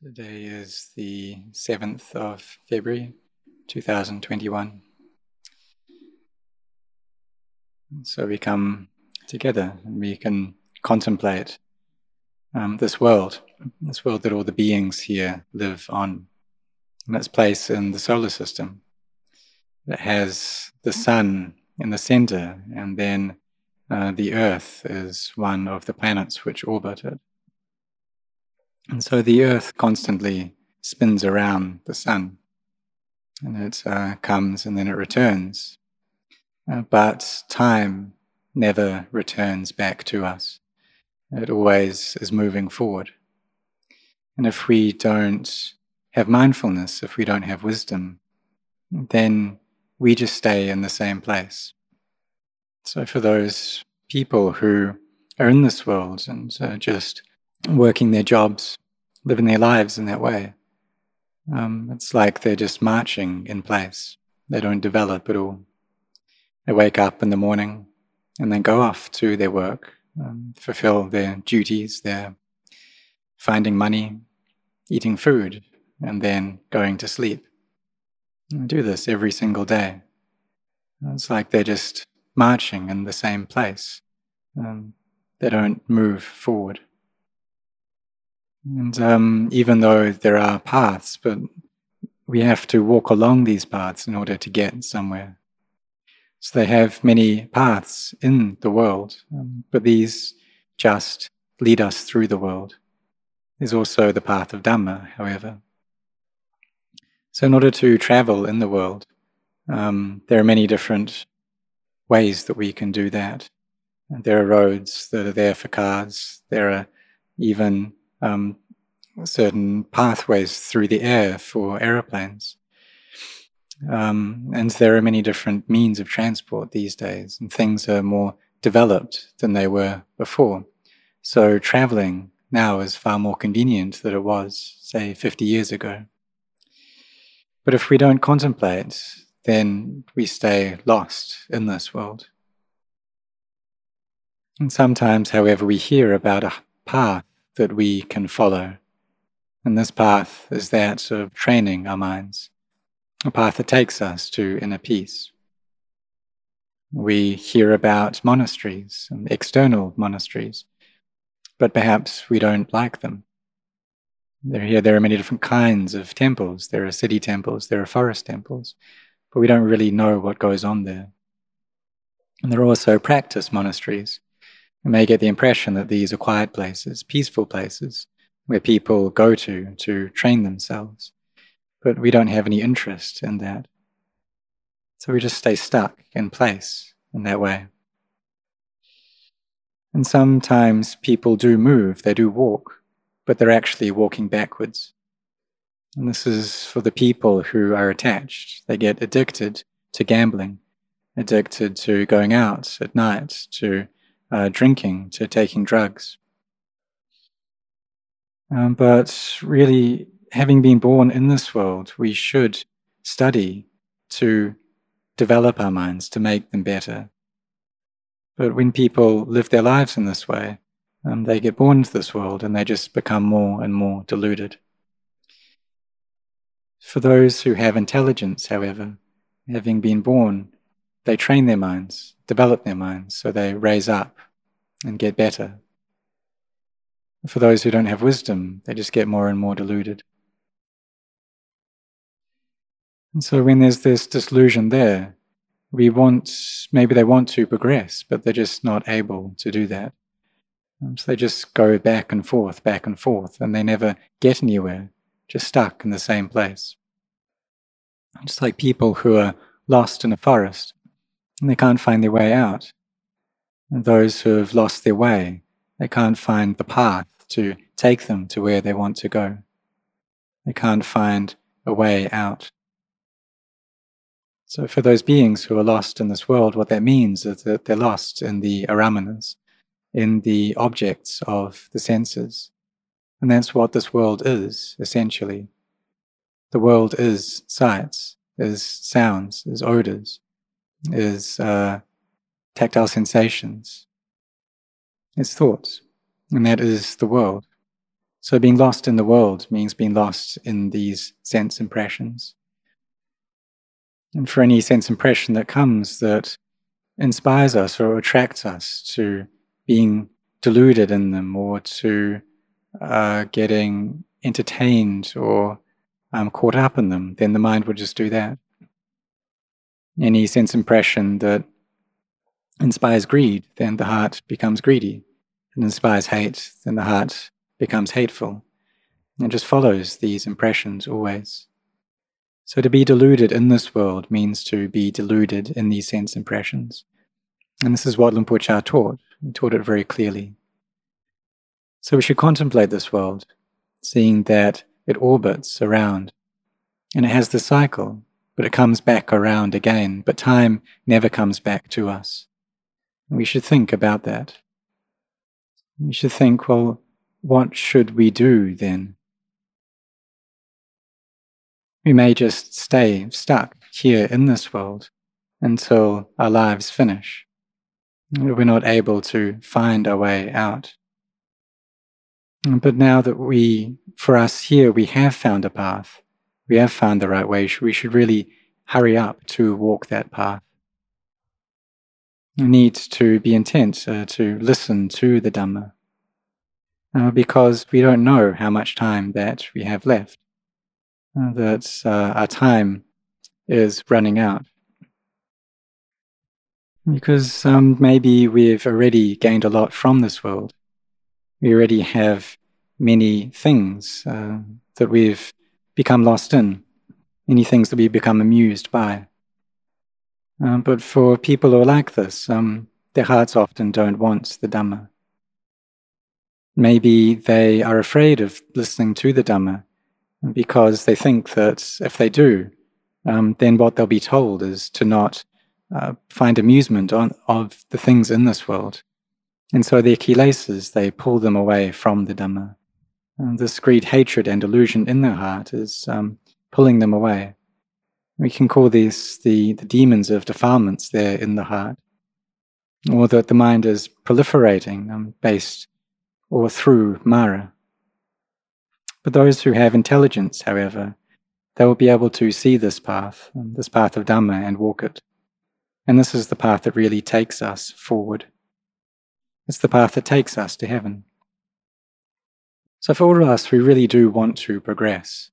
Today is the 7th of February 2021. So we come together and we can contemplate um, this world, this world that all the beings here live on, and its place in the solar system. that has the sun in the center, and then uh, the earth is one of the planets which orbit it. And so the earth constantly spins around the sun and it uh, comes and then it returns. Uh, but time never returns back to us, it always is moving forward. And if we don't have mindfulness, if we don't have wisdom, then we just stay in the same place. So, for those people who are in this world and uh, just working their jobs, living their lives in that way. Um, it's like they're just marching in place. They don't develop at all. They wake up in the morning and then go off to their work, um, fulfill their duties, their finding money, eating food, and then going to sleep. I do this every single day. It's like they're just marching in the same place. Um, they don't move forward. And um, even though there are paths, but we have to walk along these paths in order to get somewhere. So they have many paths in the world, um, but these just lead us through the world. There's also the path of Dhamma, however. So, in order to travel in the world, um, there are many different ways that we can do that. There are roads that are there for cars. There are even um, certain pathways through the air for aeroplanes. Um, and there are many different means of transport these days, and things are more developed than they were before. So traveling now is far more convenient than it was, say, 50 years ago. But if we don't contemplate, then we stay lost in this world. And sometimes, however, we hear about a path that we can follow. And this path is that of training our minds, a path that takes us to inner peace. We hear about monasteries and external monasteries, but perhaps we don't like them. There, here, there are many different kinds of temples. There are city temples, there are forest temples, but we don't really know what goes on there. And there are also practice monasteries. We may get the impression that these are quiet places, peaceful places, where people go to to train themselves. But we don't have any interest in that. So we just stay stuck in place in that way. And sometimes people do move, they do walk, but they're actually walking backwards. And this is for the people who are attached. They get addicted to gambling, addicted to going out at night, to uh, drinking, to taking drugs. Um, but really, having been born in this world, we should study to develop our minds, to make them better. But when people live their lives in this way, um, they get born into this world and they just become more and more deluded. For those who have intelligence, however, having been born, they train their minds, develop their minds, so they raise up and get better. For those who don't have wisdom, they just get more and more deluded. And so when there's this disillusion there, we want, maybe they want to progress, but they're just not able to do that. Um, so they just go back and forth, back and forth, and they never get anywhere, just stuck in the same place. Just like people who are lost in a forest and they can't find their way out. And those who have lost their way, they can't find the path to take them to where they want to go. They can't find a way out. So, for those beings who are lost in this world, what that means is that they're lost in the aramanas, in the objects of the senses. And that's what this world is, essentially. The world is sights, is sounds, is odors, is uh, tactile sensations, is thoughts and that is the world. So being lost in the world means being lost in these sense impressions. And for any sense impression that comes that inspires us or attracts us to being deluded in them or to uh, getting entertained or um, caught up in them, then the mind will just do that. Any sense impression that inspires greed, then the heart becomes greedy. And inspires hate, then the heart becomes hateful. And just follows these impressions always. So to be deluded in this world means to be deluded in these sense impressions. And this is what Luang Por Chah taught. He taught it very clearly. So we should contemplate this world, seeing that it orbits around. And it has the cycle, but it comes back around again. But time never comes back to us. We should think about that. We should think, well, what should we do then? We may just stay stuck here in this world until our lives finish. We're not able to find our way out. But now that we, for us here, we have found a path, we have found the right way, we should really hurry up to walk that path. We need to be intent uh, to listen to the Dhamma uh, because we don't know how much time that we have left uh, that uh, our time is running out. Because um, maybe we've already gained a lot from this world. We already have many things uh, that we've become lost in, many things that we've become amused by. Um, but for people who are like this, um, their hearts often don't want the Dhamma. Maybe they are afraid of listening to the Dhamma because they think that if they do, um, then what they'll be told is to not uh, find amusement on, of the things in this world. And so their kilesas, they pull them away from the Dhamma. And this greed, hatred, and delusion in their heart is um, pulling them away. We can call these the, the demons of defilements there in the heart, or that the mind is proliferating um, based or through Mara. But those who have intelligence, however, they will be able to see this path, this path of Dhamma, and walk it. And this is the path that really takes us forward. It's the path that takes us to heaven. So, for all of us, we really do want to progress.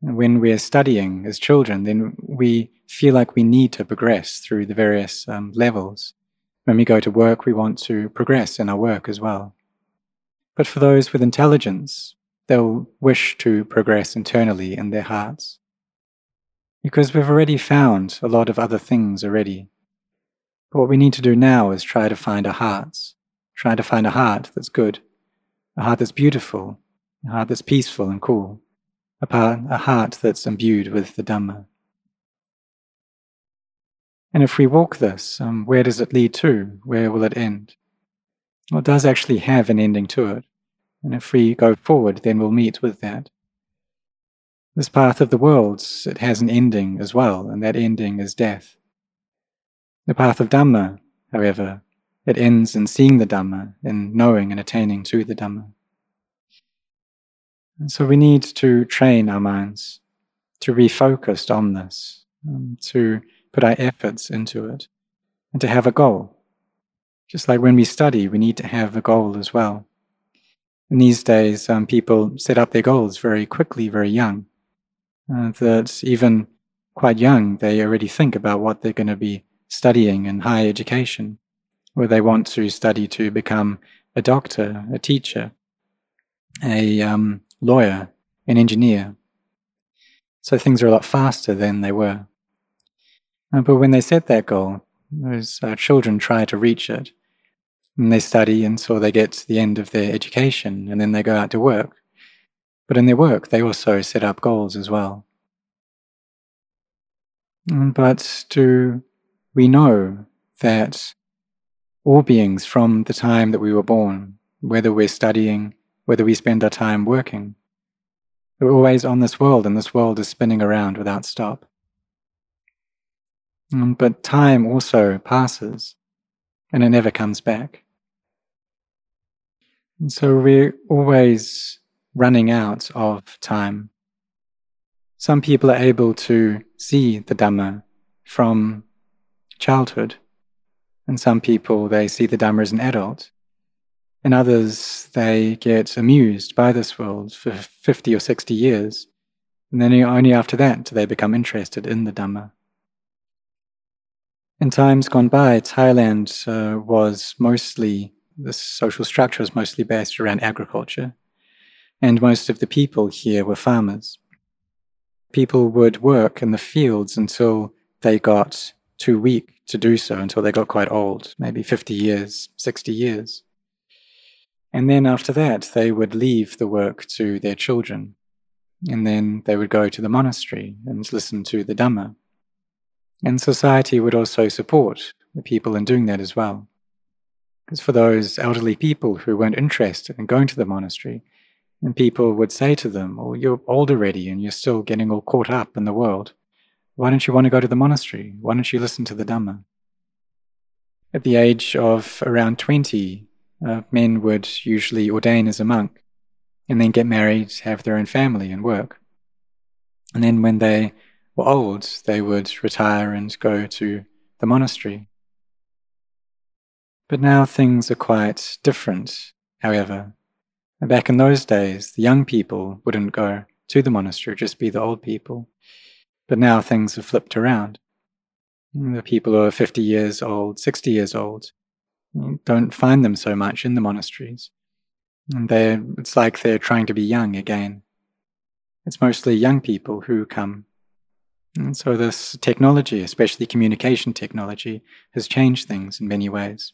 When we're studying as children, then we feel like we need to progress through the various um, levels. When we go to work, we want to progress in our work as well. But for those with intelligence, they'll wish to progress internally in their hearts. Because we've already found a lot of other things already. But what we need to do now is try to find our hearts, try to find a heart that's good, a heart that's beautiful, a heart that's peaceful and cool, a, part, a heart that's imbued with the Dhamma. And if we walk this, um, where does it lead to? Where will it end? Well, it does actually have an ending to it. And if we go forward, then we'll meet with that. This path of the worlds, it has an ending as well, and that ending is death. The path of Dhamma, however, it ends in seeing the Dhamma, in knowing and attaining to the Dhamma. And so we need to train our minds to be focused on this, um, to put our efforts into it, and to have a goal. Just like when we study, we need to have a goal as well. In these days, um, people set up their goals very quickly, very young. Uh, that even quite young, they already think about what they're going to be studying in higher education, where they want to study to become a doctor, a teacher, a um, lawyer, an engineer. So things are a lot faster than they were. Uh, but when they set that goal, those uh, children try to reach it and they study until they get to the end of their education and then they go out to work. But in their work, they also set up goals as well. Mm, but do we know that all beings from the time that we were born, whether we're studying, whether we spend our time working, we're always on this world and this world is spinning around without stop. Mm, but time also passes and it never comes back. And so we're always running out of time. Some people are able to see the Dhamma from childhood, and some people they see the Dhamma as an adult. And others, they get amused by this world for 50 or 60 years, and then only after that do they become interested in the Dhamma. In times gone by, Thailand uh, was mostly, the social structure was mostly based around agriculture, and most of the people here were farmers. People would work in the fields until they got too weak to do so, until they got quite old, maybe 50 years, 60 years. And then after that, they would leave the work to their children. And then they would go to the monastery and listen to the Dhamma. And society would also support the people in doing that as well. Because for those elderly people who weren't interested in going to the monastery, and people would say to them, Well, you're old already and you're still getting all caught up in the world. Why don't you want to go to the monastery? Why don't you listen to the Dhamma? At the age of around 20, uh, men would usually ordain as a monk and then get married, have their own family, and work. And then when they were old, they would retire and go to the monastery. But now things are quite different, however. Back in those days, the young people wouldn't go to the monastery, just be the old people. But now things have flipped around. The people who are 50 years old, 60 years old, don't find them so much in the monasteries. And they it's like they're trying to be young again. It's mostly young people who come and so, this technology, especially communication technology, has changed things in many ways.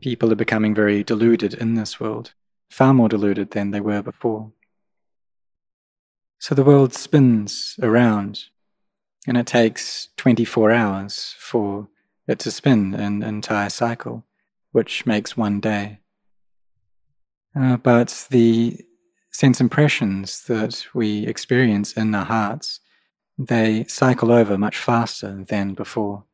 People are becoming very deluded in this world, far more deluded than they were before. So, the world spins around, and it takes 24 hours for it to spin an entire cycle, which makes one day. Uh, but the sense impressions that we experience in our hearts they cycle over much faster than before.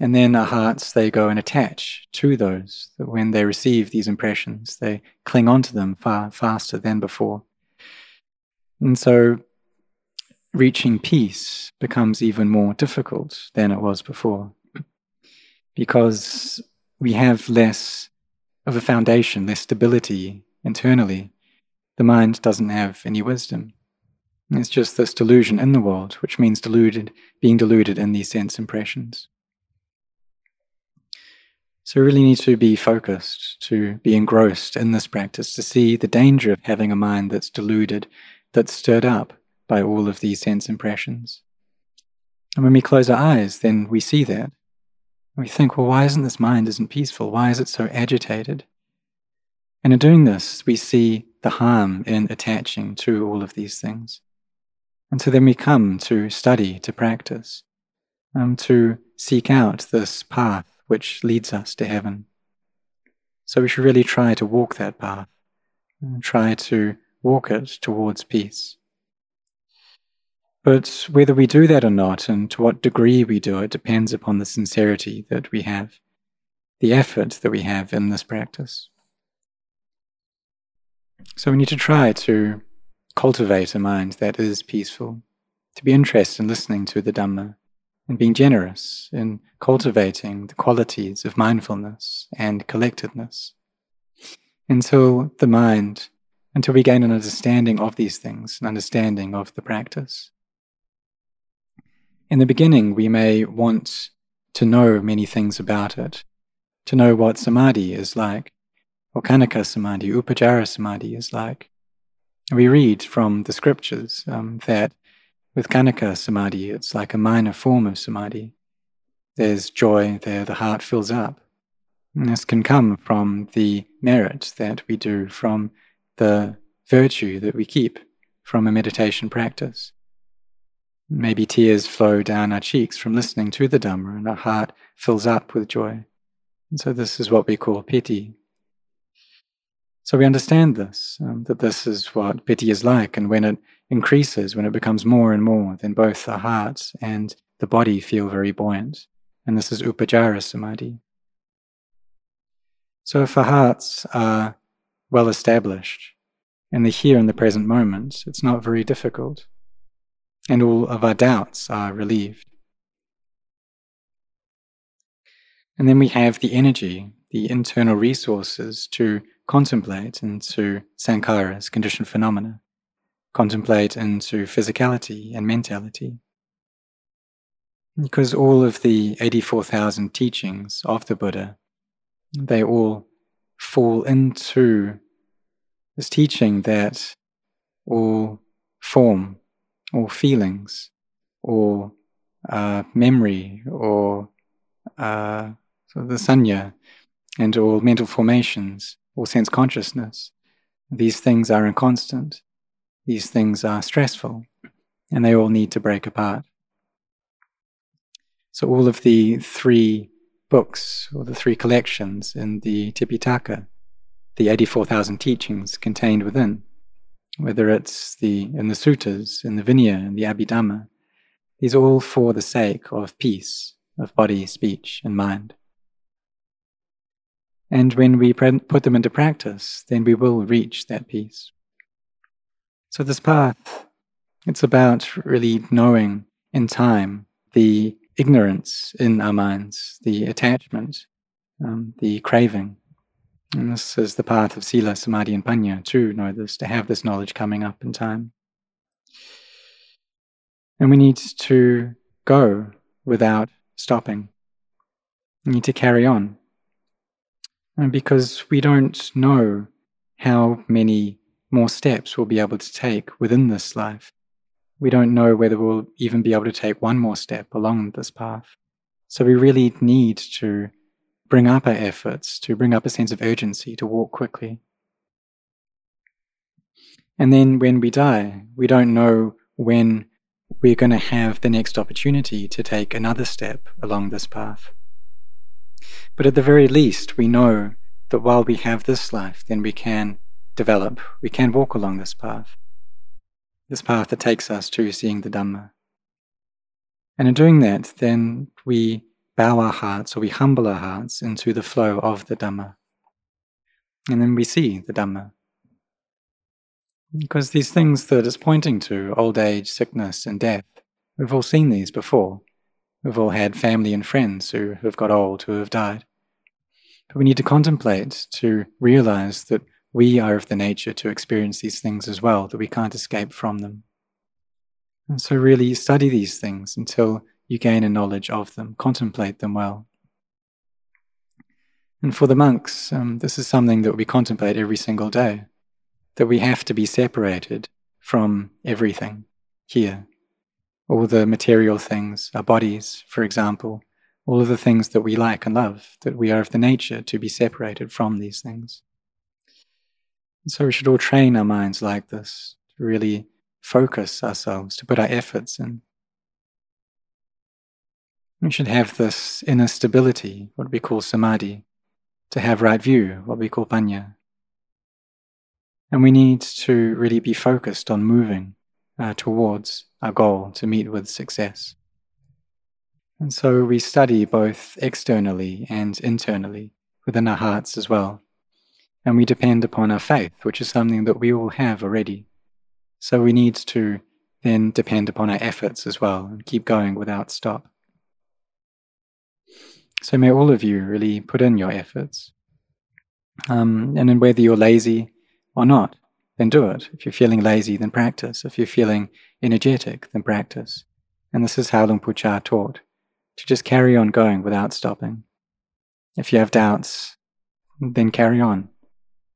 And then our hearts, they go and attach to those. When they receive these impressions, they cling onto them far faster than before. And so reaching peace becomes even more difficult than it was before because we have less of a foundation, less stability internally. The mind doesn't have any wisdom. It's just this delusion in the world, which means deluded, being deluded in these sense impressions. So, we really need to be focused, to be engrossed in this practice, to see the danger of having a mind that's deluded, that's stirred up by all of these sense impressions. And when we close our eyes, then we see that. We think, well, why isn't this mind isn't peaceful? Why is it so agitated? And in doing this, we see the harm in attaching to all of these things. And so then we come to study, to practice, um, to seek out this path which leads us to heaven. So we should really try to walk that path, and try to walk it towards peace. But whether we do that or not, and to what degree we do it, depends upon the sincerity that we have, the effort that we have in this practice. So we need to try to cultivate a mind that is peaceful, to be interested in listening to the Dhamma, and being generous in cultivating the qualities of mindfulness and collectedness. Until the mind, until we gain an understanding of these things, an understanding of the practice. In the beginning, we may want to know many things about it, to know what samadhi is like, what khanika samadhi, upacara samadhi is like, we read from the scriptures um, that with Khanika Samadhi, it's like a minor form of Samadhi. There's joy there, the heart fills up. And this can come from the merit that we do, from the virtue that we keep from a meditation practice. Maybe tears flow down our cheeks from listening to the Dhamma, and our heart fills up with joy. And so, this is what we call piti. So we understand this, um, that this is what piti is like, and when it increases, when it becomes more and more, then both the heart and the body feel very buoyant. And this is upacara samadhi. So if our hearts are well established, in the here and the present moment, it's not very difficult. And all of our doubts are relieved. And then we have the energy, the internal resources to contemplate into sankharas, conditioned phenomena, contemplate into physicality and mentality. Because all of the 84,000 teachings of the Buddha, they all fall into this teaching that all form, all feelings, or uh, memory, or uh, the sanya, and all mental formations, all sense consciousness, these things are inconstant. These things are stressful, and they all need to break apart. So, all of the three books, or the three collections in the Tipitaka, the 84,000 teachings contained within, whether it's the, in the suttas, in the Vinaya, in the Abhidhamma, these are all for the sake of peace of body, speech, and mind. And when we put them into practice, then we will reach that peace. So, this path, it's about really knowing in time the ignorance in our minds, the attachment, um, the craving, and this is the path of Sila, Samadhi, and Panya to know this, to have this knowledge coming up in time. And we need to go without stopping. We need to carry on. And because we don't know how many more steps we'll be able to take within this life. We don't know whether we'll even be able to take one more step along this path. So we really need to bring up our efforts, to bring up a sense of urgency, to walk quickly. And then when we die, we don't know when we're going to have the next opportunity to take another step along this path. But at the very least, we know that while we have this life, then we can develop, we can walk along this path. This path that takes us to seeing the Dhamma. And in doing that, then we bow our hearts or we humble our hearts into the flow of the Dhamma. And then we see the Dhamma. Because these things that it's pointing to, old age, sickness, and death, we've all seen these before. We've all had family and friends who have got old, who have died. But we need to contemplate to realize that we are of the nature to experience these things as well, that we can't escape from them. And so, really, study these things until you gain a knowledge of them, contemplate them well. And for the monks, um, this is something that we contemplate every single day that we have to be separated from everything here. All the material things, our bodies, for example, all of the things that we like and love, that we are of the nature to be separated from these things. And so we should all train our minds like this, to really focus ourselves, to put our efforts in. We should have this inner stability, what we call samadhi, to have right view, what we call panya. And we need to really be focused on moving uh, towards our goal to meet with success. And so we study both externally and internally within our hearts as well. And we depend upon our faith, which is something that we all have already. So we need to then depend upon our efforts as well and keep going without stop. So may all of you really put in your efforts. Um, and then whether you're lazy or not, then do it. If you're feeling lazy, then practice. If you're feeling energetic, then practice. And this is how Luang Pu Chah taught to just carry on going without stopping. If you have doubts, then carry on.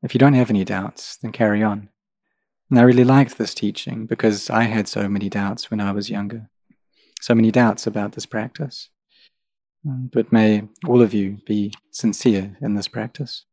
If you don't have any doubts, then carry on. And I really liked this teaching because I had so many doubts when I was younger, so many doubts about this practice. Um, but may all of you be sincere in this practice.